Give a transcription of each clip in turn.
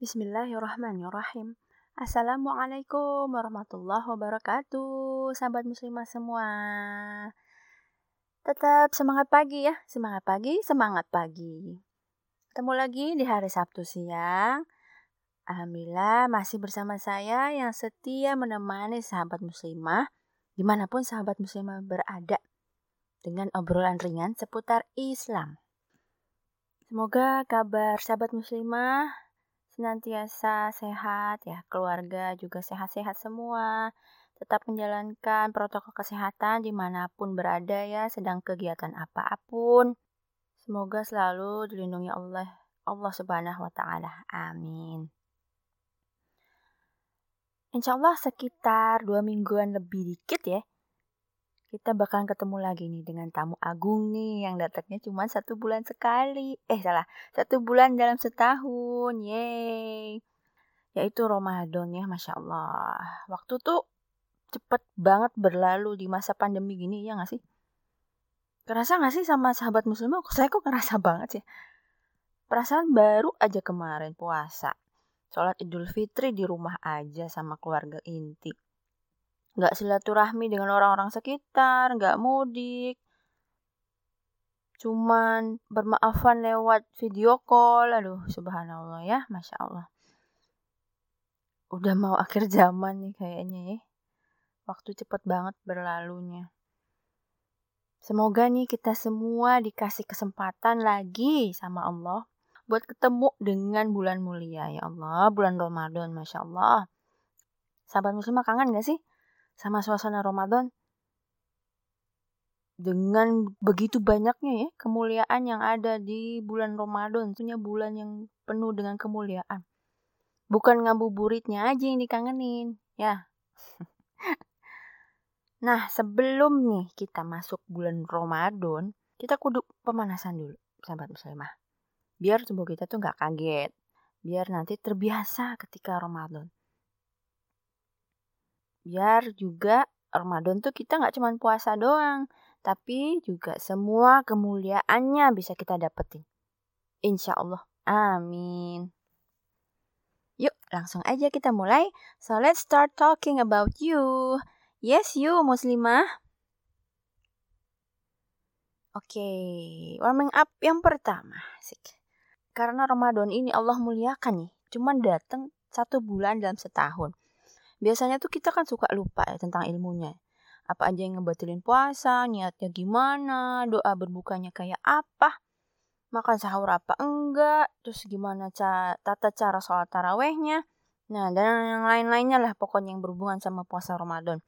Bismillahirrahmanirrahim. Assalamualaikum warahmatullahi wabarakatuh, sahabat muslimah semua. Tetap semangat pagi ya, semangat pagi, semangat pagi. Ketemu lagi di hari Sabtu siang. Alhamdulillah masih bersama saya yang setia menemani sahabat muslimah di mana pun sahabat muslimah berada dengan obrolan ringan seputar Islam. Semoga kabar sahabat muslimah senantiasa sehat ya, keluarga juga sehat-sehat semua, tetap menjalankan protokol kesehatan di mana pun berada ya, sedang kegiatan apa pun. Semoga selalu dilindungi Allah Allah Subhanahu wa taala. Amin. Insya Allah sekitar dua mingguan lebih dikit ya, kita bakalan ketemu lagi nih dengan tamu agung nih yang datangnya cuma satu bulan sekali. Eh salah, satu bulan dalam setahun. Yeay. Yaitu Ramadan ya, Masya Allah. Waktu tuh cepet banget berlalu di masa pandemi gini, ya gak sih? Kerasa gak sih sama sahabat muslimah? Saya kok kerasa banget sih. Perasaan baru aja kemarin puasa sholat Idul Fitri di rumah aja sama keluarga inti. Nggak silaturahmi dengan orang-orang sekitar, nggak mudik. Cuman bermaafan lewat video call. Aduh, subhanallah ya, Masya Allah. Udah mau akhir zaman nih kayaknya ya. Waktu cepet banget berlalunya. Semoga nih kita semua dikasih kesempatan lagi sama Allah buat ketemu dengan bulan mulia ya Allah, bulan Ramadan, Masya Allah. Sahabat muslimah kangen gak sih sama suasana Ramadan? Dengan begitu banyaknya ya kemuliaan yang ada di bulan Ramadan, tentunya bulan yang penuh dengan kemuliaan. Bukan ngabuburitnya aja yang dikangenin, ya. nah, sebelum nih kita masuk bulan Ramadan, kita kudu pemanasan dulu, sahabat muslimah biar tubuh kita tuh nggak kaget biar nanti terbiasa ketika Ramadan biar juga Ramadan tuh kita nggak cuma puasa doang tapi juga semua kemuliaannya bisa kita dapetin insya Allah amin Yuk, langsung aja kita mulai. So, let's start talking about you. Yes, you, muslimah. Oke, okay, warming up yang pertama. Sik karena Ramadan ini Allah muliakan nih, cuman datang satu bulan dalam setahun. Biasanya tuh kita kan suka lupa ya tentang ilmunya. Apa aja yang ngebatalin puasa, niatnya gimana, doa berbukanya kayak apa, makan sahur apa enggak, terus gimana ca tata cara sholat tarawehnya. Nah, dan yang lain-lainnya lah pokoknya yang berhubungan sama puasa Ramadan.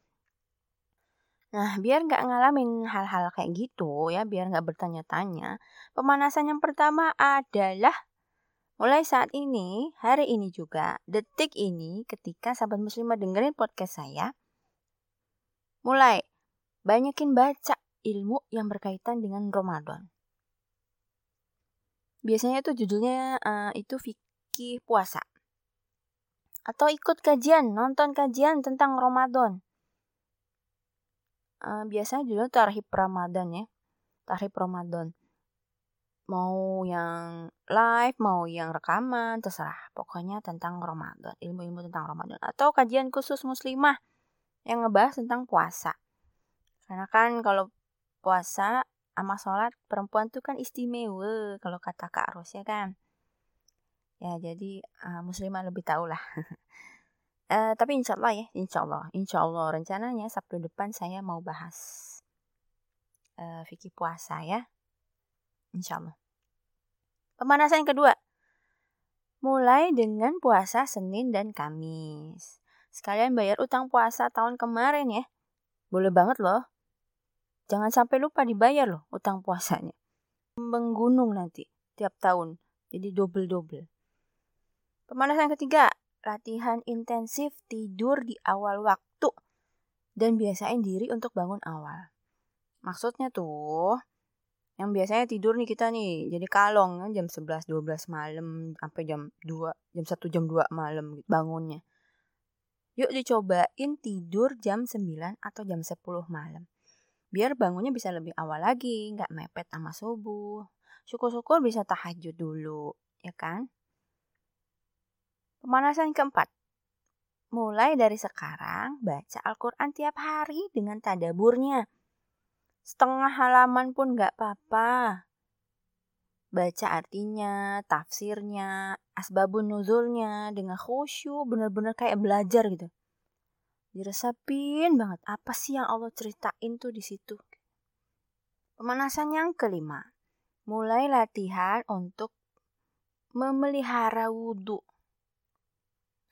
Nah, biar nggak ngalamin hal-hal kayak gitu ya, biar nggak bertanya-tanya, pemanasan yang pertama adalah mulai saat ini, hari ini juga, detik ini, ketika sahabat muslimah dengerin podcast saya, mulai banyakin baca ilmu yang berkaitan dengan Ramadan. Biasanya itu judulnya uh, itu fikih puasa. Atau ikut kajian, nonton kajian tentang Ramadan uh, biasanya judulnya tarhib Ramadan ya tarhib Ramadan mau yang live mau yang rekaman terserah. Pokoknya tentang Ramadan ilmu-ilmu tentang Ramadan atau kajian khusus muslimah yang ngebahas tentang puasa. Karena kan kalau puasa sama sholat perempuan tuh kan istimewa kalau kata Kak Ros ya kan? Ya jadi uh, muslimah lebih tahu lah. Uh, tapi insya Allah ya, insya Allah, insya Allah rencananya Sabtu depan saya mau bahas uh, fikih puasa ya, insya Allah. Pemanasan yang kedua, mulai dengan puasa Senin dan Kamis. Sekalian bayar utang puasa tahun kemarin ya, boleh banget loh. Jangan sampai lupa dibayar loh utang puasanya. Menggunung nanti tiap tahun, jadi double-double. Pemanasan ketiga, latihan intensif tidur di awal waktu dan biasain diri untuk bangun awal. Maksudnya tuh yang biasanya tidur nih kita nih jadi kalong kan jam 11 12 malam sampai jam 2 jam 1 jam 2 malam gitu bangunnya. Yuk dicobain tidur jam 9 atau jam 10 malam. Biar bangunnya bisa lebih awal lagi, nggak mepet sama subuh. Syukur-syukur bisa tahajud dulu, ya kan? Pemanasan keempat. Mulai dari sekarang, baca Al-Quran tiap hari dengan tadaburnya. Setengah halaman pun gak apa-apa. Baca artinya, tafsirnya, asbabun nuzulnya dengan khusyuk, bener-bener kayak belajar gitu. Diresapin banget apa sih yang Allah ceritain tuh di situ. Pemanasan yang kelima, mulai latihan untuk memelihara wudhu.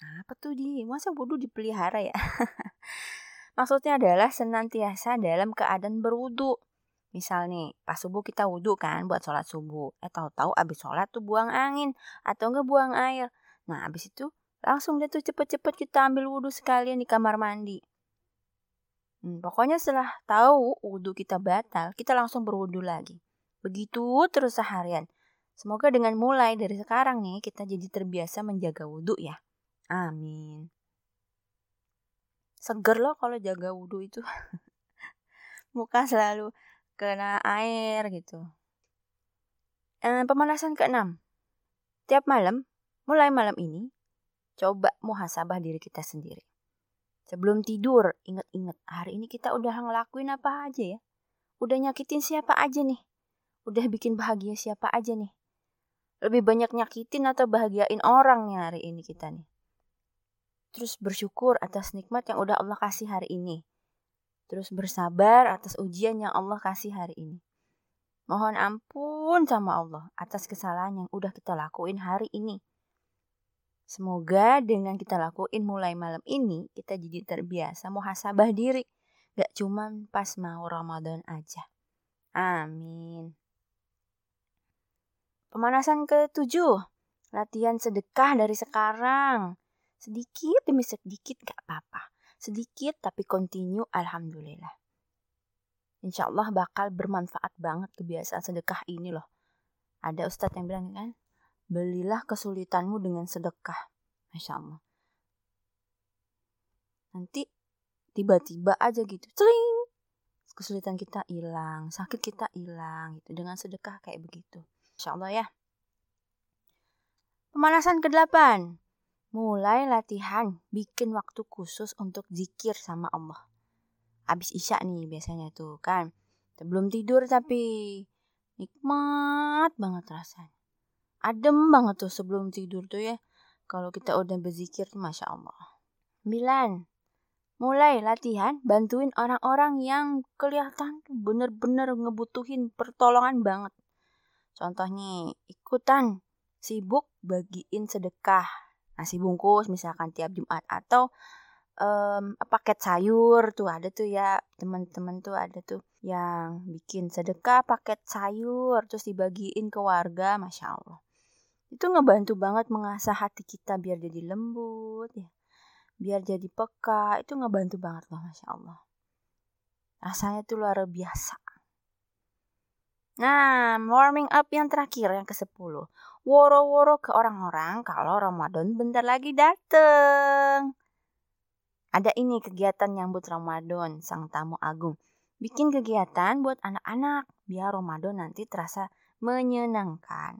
Nah, apa tuh di? Masa wudhu dipelihara ya? Maksudnya adalah senantiasa dalam keadaan berwudhu. Misal nih, pas subuh kita wudhu kan buat sholat subuh. Eh tahu-tahu abis sholat tuh buang angin atau enggak buang air. Nah abis itu langsung deh tuh cepet-cepet kita ambil wudhu sekalian di kamar mandi. Hmm, pokoknya setelah tahu wudhu kita batal, kita langsung berwudhu lagi. Begitu terus seharian. Semoga dengan mulai dari sekarang nih kita jadi terbiasa menjaga wudhu ya. Amin. Seger loh kalau jaga wudhu itu. Muka selalu kena air gitu. Eh, pemanasan keenam. Tiap malam, mulai malam ini, coba muhasabah diri kita sendiri. Sebelum tidur, ingat-ingat hari ini kita udah ngelakuin apa aja ya. Udah nyakitin siapa aja nih. Udah bikin bahagia siapa aja nih. Lebih banyak nyakitin atau bahagiain orang nih hari ini kita nih. Terus bersyukur atas nikmat yang udah Allah kasih hari ini. Terus bersabar atas ujian yang Allah kasih hari ini. Mohon ampun sama Allah atas kesalahan yang udah kita lakuin hari ini. Semoga dengan kita lakuin mulai malam ini, kita jadi terbiasa muhasabah diri. Gak cuma pas mau Ramadan aja. Amin. Pemanasan ketujuh. Latihan sedekah dari sekarang. Sedikit demi sedikit gak apa-apa sedikit tapi continue alhamdulillah. Insya Allah bakal bermanfaat banget kebiasaan sedekah ini loh. Ada ustadz yang bilang kan, belilah kesulitanmu dengan sedekah. Masya Allah. Nanti tiba-tiba aja gitu, celing, kesulitan kita hilang, sakit kita hilang gitu dengan sedekah kayak begitu. Insya Allah ya. Pemanasan ke-8 mulai latihan bikin waktu khusus untuk zikir sama Allah. Abis isya nih biasanya tuh kan. Sebelum tidur tapi nikmat banget rasanya. Adem banget tuh sebelum tidur tuh ya. Kalau kita udah berzikir Masya Allah. 9. Mulai latihan bantuin orang-orang yang kelihatan bener-bener ngebutuhin pertolongan banget. Contohnya ikutan sibuk bagiin sedekah nasi bungkus misalkan tiap Jumat. Atau um, paket sayur tuh ada tuh ya teman-teman tuh ada tuh yang bikin sedekah paket sayur terus dibagiin ke warga masya Allah. Itu ngebantu banget mengasah hati kita biar jadi lembut ya biar jadi peka. Itu ngebantu banget loh masya Allah. Rasanya tuh luar biasa. Nah, warming up yang terakhir yang ke-10. Woro-woro ke orang-orang kalau Ramadan bentar lagi dateng. Ada ini kegiatan nyambut Ramadan, sang tamu agung. Bikin kegiatan buat anak-anak biar Ramadan nanti terasa menyenangkan.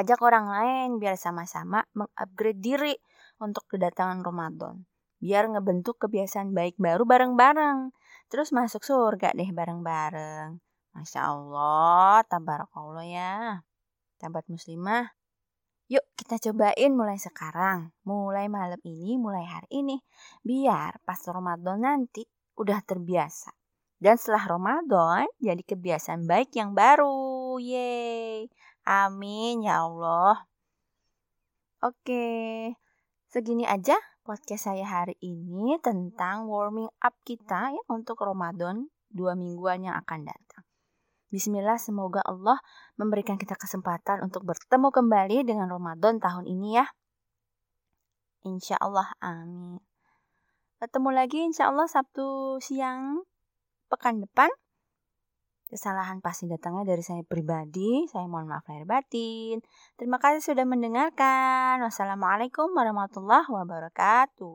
Ajak orang lain biar sama-sama mengupgrade diri untuk kedatangan Ramadan. Biar ngebentuk kebiasaan baik baru bareng-bareng. Terus masuk surga deh bareng-bareng. Masya Allah, tabarakallah ya. Sahabat muslimah, yuk kita cobain mulai sekarang. Mulai malam ini, mulai hari ini. Biar pas Ramadan nanti udah terbiasa. Dan setelah Ramadan jadi kebiasaan baik yang baru. Yeay. Amin ya Allah. Oke, segini aja podcast saya hari ini tentang warming up kita ya untuk Ramadan dua mingguan yang akan datang. Bismillah semoga Allah memberikan kita kesempatan untuk bertemu kembali dengan Ramadan tahun ini ya. Insya Allah amin. Ketemu lagi insya Allah Sabtu siang pekan depan. Kesalahan pasti datangnya dari saya pribadi. Saya mohon maaf lahir batin. Terima kasih sudah mendengarkan. Wassalamualaikum warahmatullahi wabarakatuh.